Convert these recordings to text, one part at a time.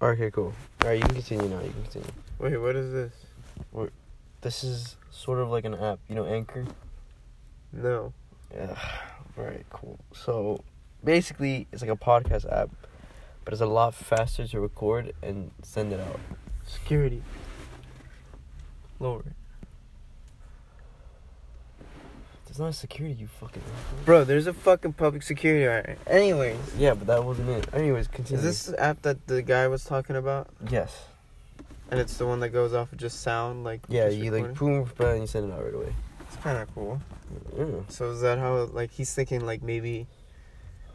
Okay, cool. All right, you can continue now. You can continue. Wait, what is this? This is sort of like an app. You know, Anchor. No. Yeah. All right, cool. So basically, it's like a podcast app, but it's a lot faster to record and send it out. Security. Lower. It. There's not a security, you fucking. Bro, there's a fucking public security. Anyways, Yeah, but that wasn't it. Anyways, continue. is this the app that the guy was talking about? Yes. And it's the one that goes off of just sound, like Yeah, you like boom, and you send it out right away. It's kind of cool. Yeah. So is that how like he's thinking like maybe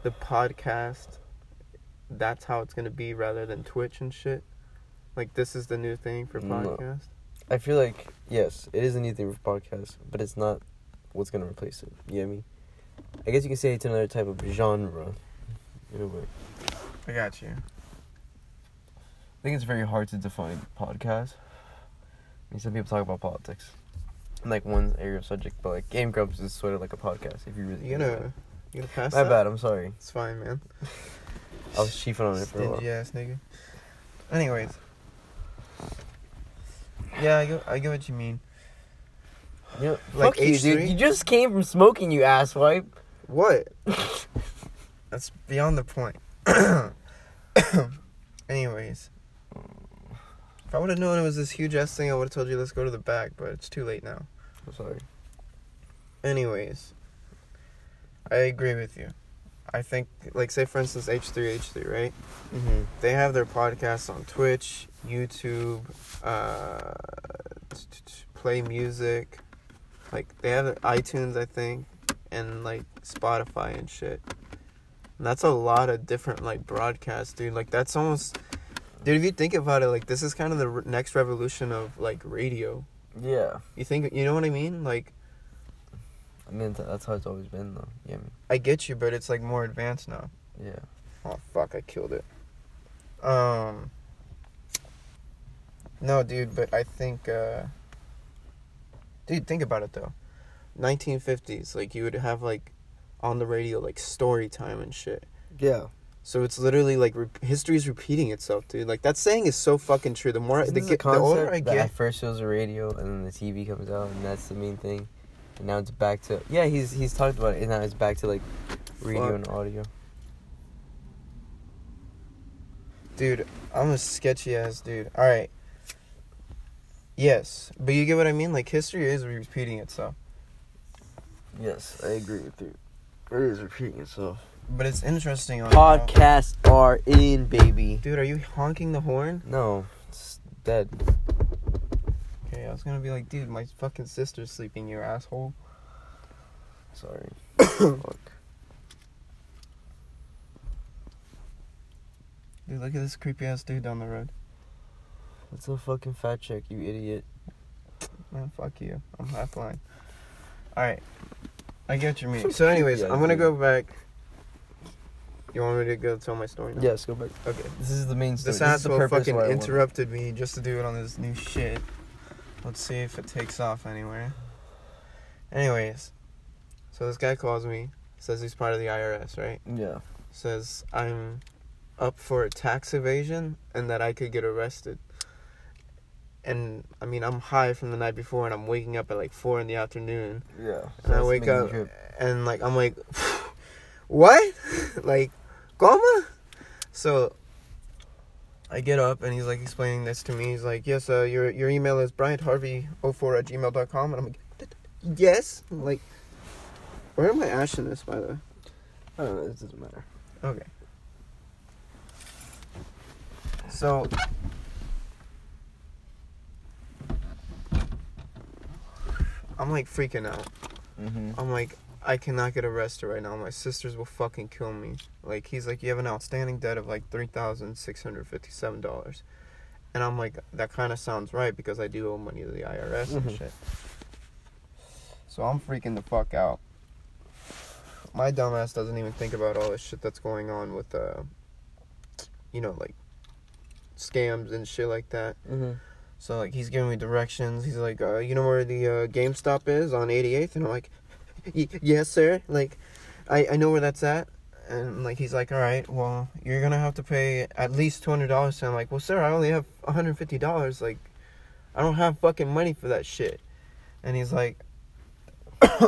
the podcast that's how it's gonna be rather than Twitch and shit? Like this is the new thing for No. podcast? I feel like yes, it is a new thing for podcasts, but it's not what's gonna replace it. You get me? I guess you can say it's another type of genre. In a way. I got you. I think it's very hard to define podcast. I mean, some people talk about politics, in like one area of subject, but like Game Grumps is sort of like a podcast. If you really, You know, about gonna you gonna pass my that? bad. I'm sorry. It's fine, man. I was chiefing on it for a while. Stingy ass nigga. Anyways. Yeah, I get, I get what you mean. Yeah, Like fuck you, dude. H3? You just came from smoking, you asswipe. What? That's beyond the point. Anyways. If I would have known it was this huge ass thing, I would have told you let's go to the back, but it's too late now. I'm sorry. Anyways. I agree with you. I think, like, say for instance, H3H3, right? Mm-hmm. They have their podcasts on Twitch, YouTube, uh, t- t- t- Play Music. Like they have iTunes, I think, and like Spotify and shit. And that's a lot of different like broadcasts, dude. Like that's almost, dude. If you think about it, like this is kind of the r- next revolution of like radio. Yeah. You think you know what I mean? Like I mean, that's how it's always been, though. You get me? I get you, but it's like more advanced now. Yeah. Oh fuck, I killed it. Um No, dude, but I think uh Dude, think about it though. 1950s, like you would have like on the radio like story time and shit. Yeah. So it's literally like re- is repeating itself, dude. Like that saying is so fucking true. The more Isn't the, get, the older I get, first was a radio and then the TV comes out and that's the main thing, and now it's back to yeah he's he's talked about it and now it's back to like radio Fuck. and audio. dude, I'm a sketchy ass dude. All right. Yes, but you get what I mean. Like history is repeating itself. Yes, I agree with you. It is repeating itself. But it's interesting on how- Podcasts are in, baby. Dude, are you honking the horn? No, it's dead. Okay, I was gonna be like, dude, my fucking sister's sleeping, you asshole. Sorry. Fuck. Dude, look at this creepy ass dude down the road. That's a fucking fat check, you idiot. Man, fuck you. I'm half blind. Alright. I get what you mean. So, anyways, Yeah, I'm gonna dude. go back. You want me to go tell my story now? Yes, go back. Okay. This is the main story. This is the asshole fucking why I want- interrupted me just to do it on this new shit. Let's see if it takes off anywhere. Anyways, so this guy calls me, says he's part of the IRS, right? Yeah. Says I'm up for tax evasion and that I could get arrested. And I mean, I'm high from the night before and I'm waking up at like 4 in the afternoon. Yeah. And I wake up and like I'm like, what? like, coma? So I get up and he's like explaining this to me. He's like, yes, uh, your your email is bryantharvey04 at gmail.com. And I'm like, yes. I'm like, where am I ashing this, by the way? I don't know. It doesn't matter. Okay. So. I'm like freaking out. Mm-hmm. I'm like, I cannot get arrested right now. My sisters will fucking kill me. Like, he's like, you have an outstanding debt of like $3,657. And I'm like, that kind of sounds right because I do owe money to the IRS and Mhm. shit. So I'm freaking the fuck out. My dumbass doesn't even think about all this shit that's going on with, uh, you know, like scams and shit like that. Mm-hmm. So like he's giving me directions. He's like, uh, you know where the uh, GameStop is on 88th, and I'm like, "Y- yes, sir. Like, I I know where that's at. and like he's like, all right, well, you're gonna have to pay at least two hundred dollars. And I'm like, well, sir, I only have one hundred fifty dollars. Like, I don't have fucking money for that shit. And he's like,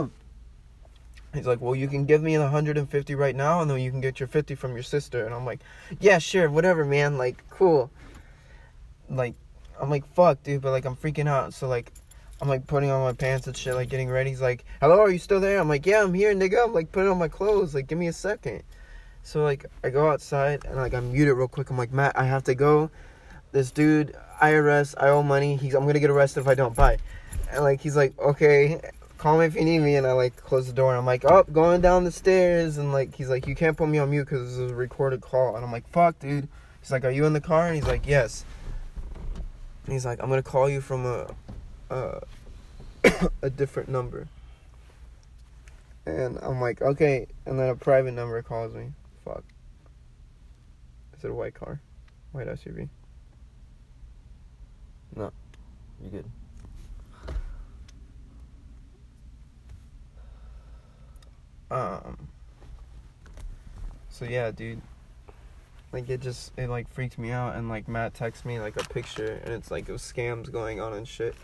he's like, well, you can give me the hundred and fifty right now, and then you can get your fifty from your sister. And I'm like, yeah, sure, whatever, man. Like, cool. Like, I'm like, fuck, dude, but like, I'm freaking out. So like. I'm like putting on my pants and shit, like getting ready. He's like, "Hello, are you still there?" I'm like, "Yeah, I'm here, nigga." I'm like putting on my clothes. Like, give me a second. So like, I go outside and like I mute it real quick. I'm like, Matt, I have to go. This dude, IRS, I owe money. He's, I'm gonna get arrested if I don't. Bye. And like, he's like, okay, call me if you need me. And I like close the door. And I'm like, oh, going down the stairs. And like, he's like, you can't put me on mute because this is a recorded call. And I'm like, fuck, dude. He's like, are you in the car? And he's like, yes. And he's like, I'm gonna call you from a uh, a different number. And I'm like, okay. And then a private number calls me. Fuck. Is it a white car? White SUV. No. You good? Um. So yeah, dude. Like it just it like freaked me out, and like Matt texts me like a picture, and it's like those scams going on and shit.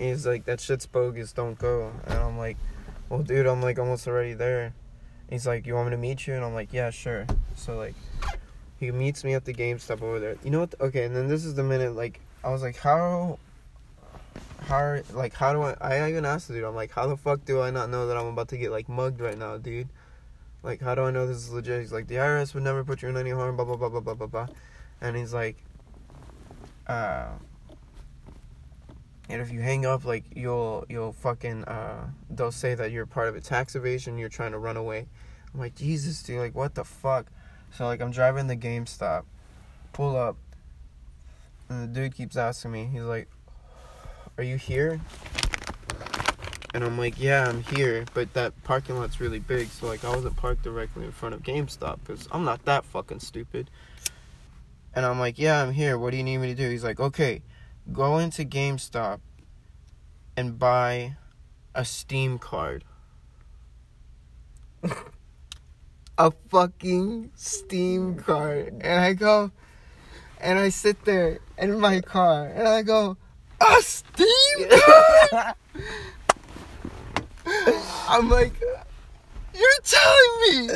And he's like, "That shit's bogus. Don't go." And I'm like, "Well, dude, I'm like almost already there." And he's like, "You want me to meet you?" And I'm like, "Yeah, sure." So like, he meets me at the GameStop over there. You know what? Okay, and then this is the minute like I was like, "How?" How like how do I I even asked the dude I'm like how the fuck do I not know that I'm about to get like mugged right now dude like how do I know this is legit? He's like the IRS would never put you in any harm blah blah blah blah blah blah blah. And he's like uh and if you hang up like you'll you'll fucking uh they'll say that you're part of a tax evasion you're trying to run away. I'm like Jesus dude like what the fuck? So like I'm driving the GameStop pull up and the dude keeps asking me he's like are you here? And I'm like, yeah, I'm here, but that parking lot's really big, so like I wasn't parked directly in front of GameStop because I'm not that fucking stupid. And I'm like, yeah, I'm here. What do you need me to do? He's like, okay, go into GameStop and buy a Steam card. a fucking Steam card. And I go, and I sit there in my car, and I go, a Steam card? I'm like, you're telling me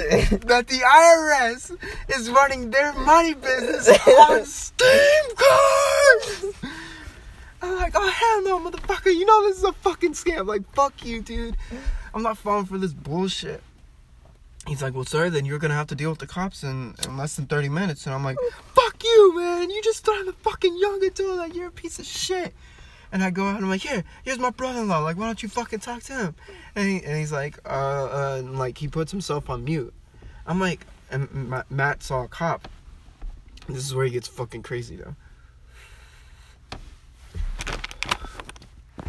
that the IRS is running their money business on Steam cards? I'm like, oh hell no, motherfucker! You know this is a fucking scam. Like, fuck you, dude. I'm not falling for this bullshit. He's like, well, sir, then you're gonna have to deal with the cops in, in less than 30 minutes. And I'm like, fuck you, man. You just started a fucking young adult. Like, you're a piece of shit. And I go out and I'm like, here, here's my brother-in-law. Like, why don't you fucking talk to him? And, he, and he's like, uh, uh, and like he puts himself on mute. I'm like, and Ma- Matt saw a cop. This is where he gets fucking crazy though.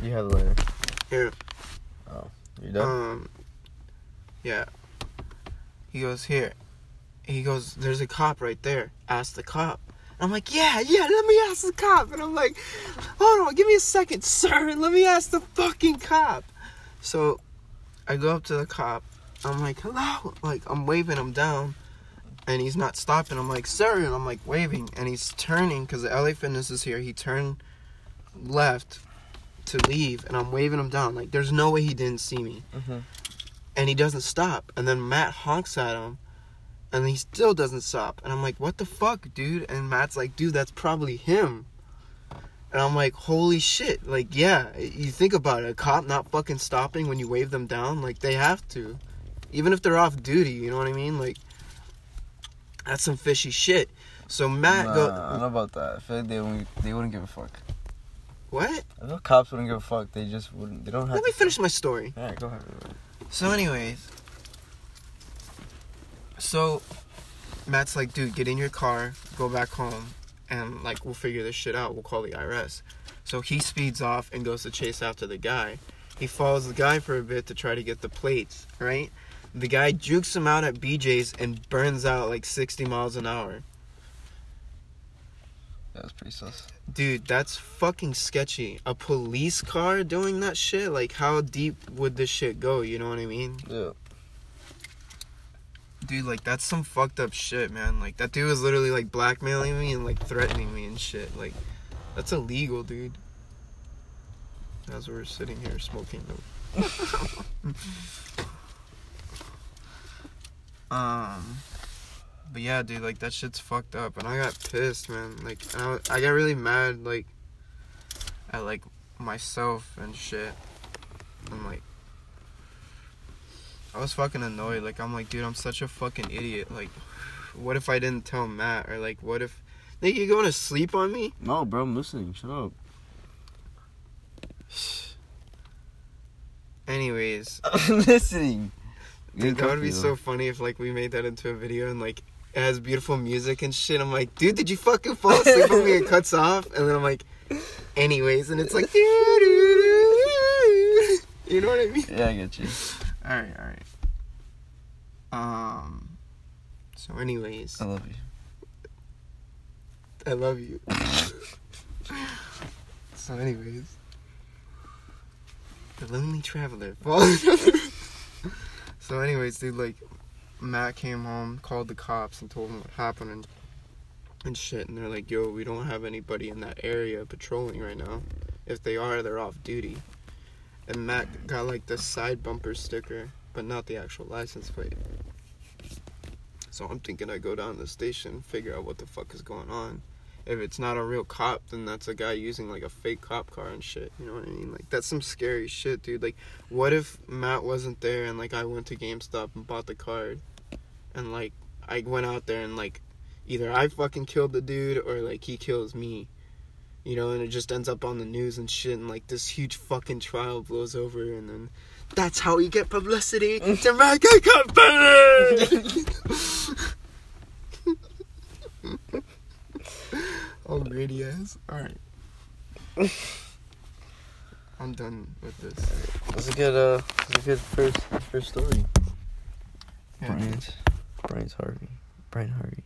You have it later. Here, Oh, You done? um, yeah. He goes here. He goes, there's a cop right there. Ask the cop. I'm like, yeah, yeah, let me ask the cop. And I'm like, hold on, give me a second, sir. Let me ask the fucking cop. So I go up to the cop. I'm like, hello. Like, I'm waving him down. And he's not stopping. I'm like, sir. And I'm like waving. And he's turning because the LA Fitness is here. He turned left to leave. And I'm waving him down. Like, there's no way he didn't see me. Mhm. And he doesn't stop. And then Matt honks at him and he still doesn't stop. And I'm like, what the fuck, dude? And Matt's like, dude, that's probably him. And I'm like, holy shit. Like, yeah, you think about it. A cop not fucking stopping when you wave them down, like, they have to. Even if they're off duty, you know what I mean? Like, that's some fishy shit. So Matt Nah, go. I don't know about that. I feel like they wouldn't, they wouldn't give a fuck. What? I know cops wouldn't give a fuck. They just wouldn't. They don't have Let me finish my story. Alright, go ahead. So, anyways, so Matt's like, dude, get in your car, go back home, and like we'll figure this shit out. We'll call the IRS. So he speeds off and goes to chase after the guy. He follows the guy for a bit to try to get the plates, right? The guy jukes him out at BJ's and burns out like 60 miles an hour. That was pretty sus. Dude, that's fucking sketchy. A police car doing that shit? Like, how deep would this shit go? You know what I mean? Yeah. Dude, like that's some fucked up shit, man. Like that dude was literally like blackmailing me and like threatening me and shit. Like that's illegal, dude. As we're sitting here smoking um, but yeah, dude, like that shit's fucked up, and I got pissed, man. Like I, I got really mad, like at like myself and shit. I'm like, I was fucking annoyed. Like I'm like, dude, I'm such a fucking idiot. Like, what if I didn't tell Matt, or like, what if, nigga, you going to sleep on me? No, bro, I'm listening. Shut up. Anyways, I'm listening. dude, that would be so funny if like we made that into a video and like it has beautiful music and shit. I'm like, dude, did you fucking fall asleep on me? It cuts off, and then I'm like, anyways, and it's like, you know what I mean? Yeah, I get you. All right, all right. Um. So, anyways, I love you. I love you. so, anyways, the lonely traveler. so, anyways, dude, like, Matt came home, called the cops, and told them what happened and and shit. And they're like, "Yo, we don't have anybody in that area patrolling right now. If they are, they're off duty." And Matt got like the side bumper sticker, but not the actual license plate. So I'm thinking I go down to the station, figure out what the fuck is going on. If it's not a real cop, then that's a guy using like a fake cop car and shit. You know what I mean? Like that's some scary shit, dude. Like, what if Matt wasn't there and like I went to GameStop and bought the card, and like I went out there and like either I fucking killed the dude or like he kills me. You know, and it just ends up on the news and shit, and like this huge fucking trial blows over, and then that's how you get publicity to make a company. oh, greedy ass. All right, I'm done with this. That's a good, uh, that's a good first, first story. Yeah. Brian's, Brian's Harvey, Brian Harvey.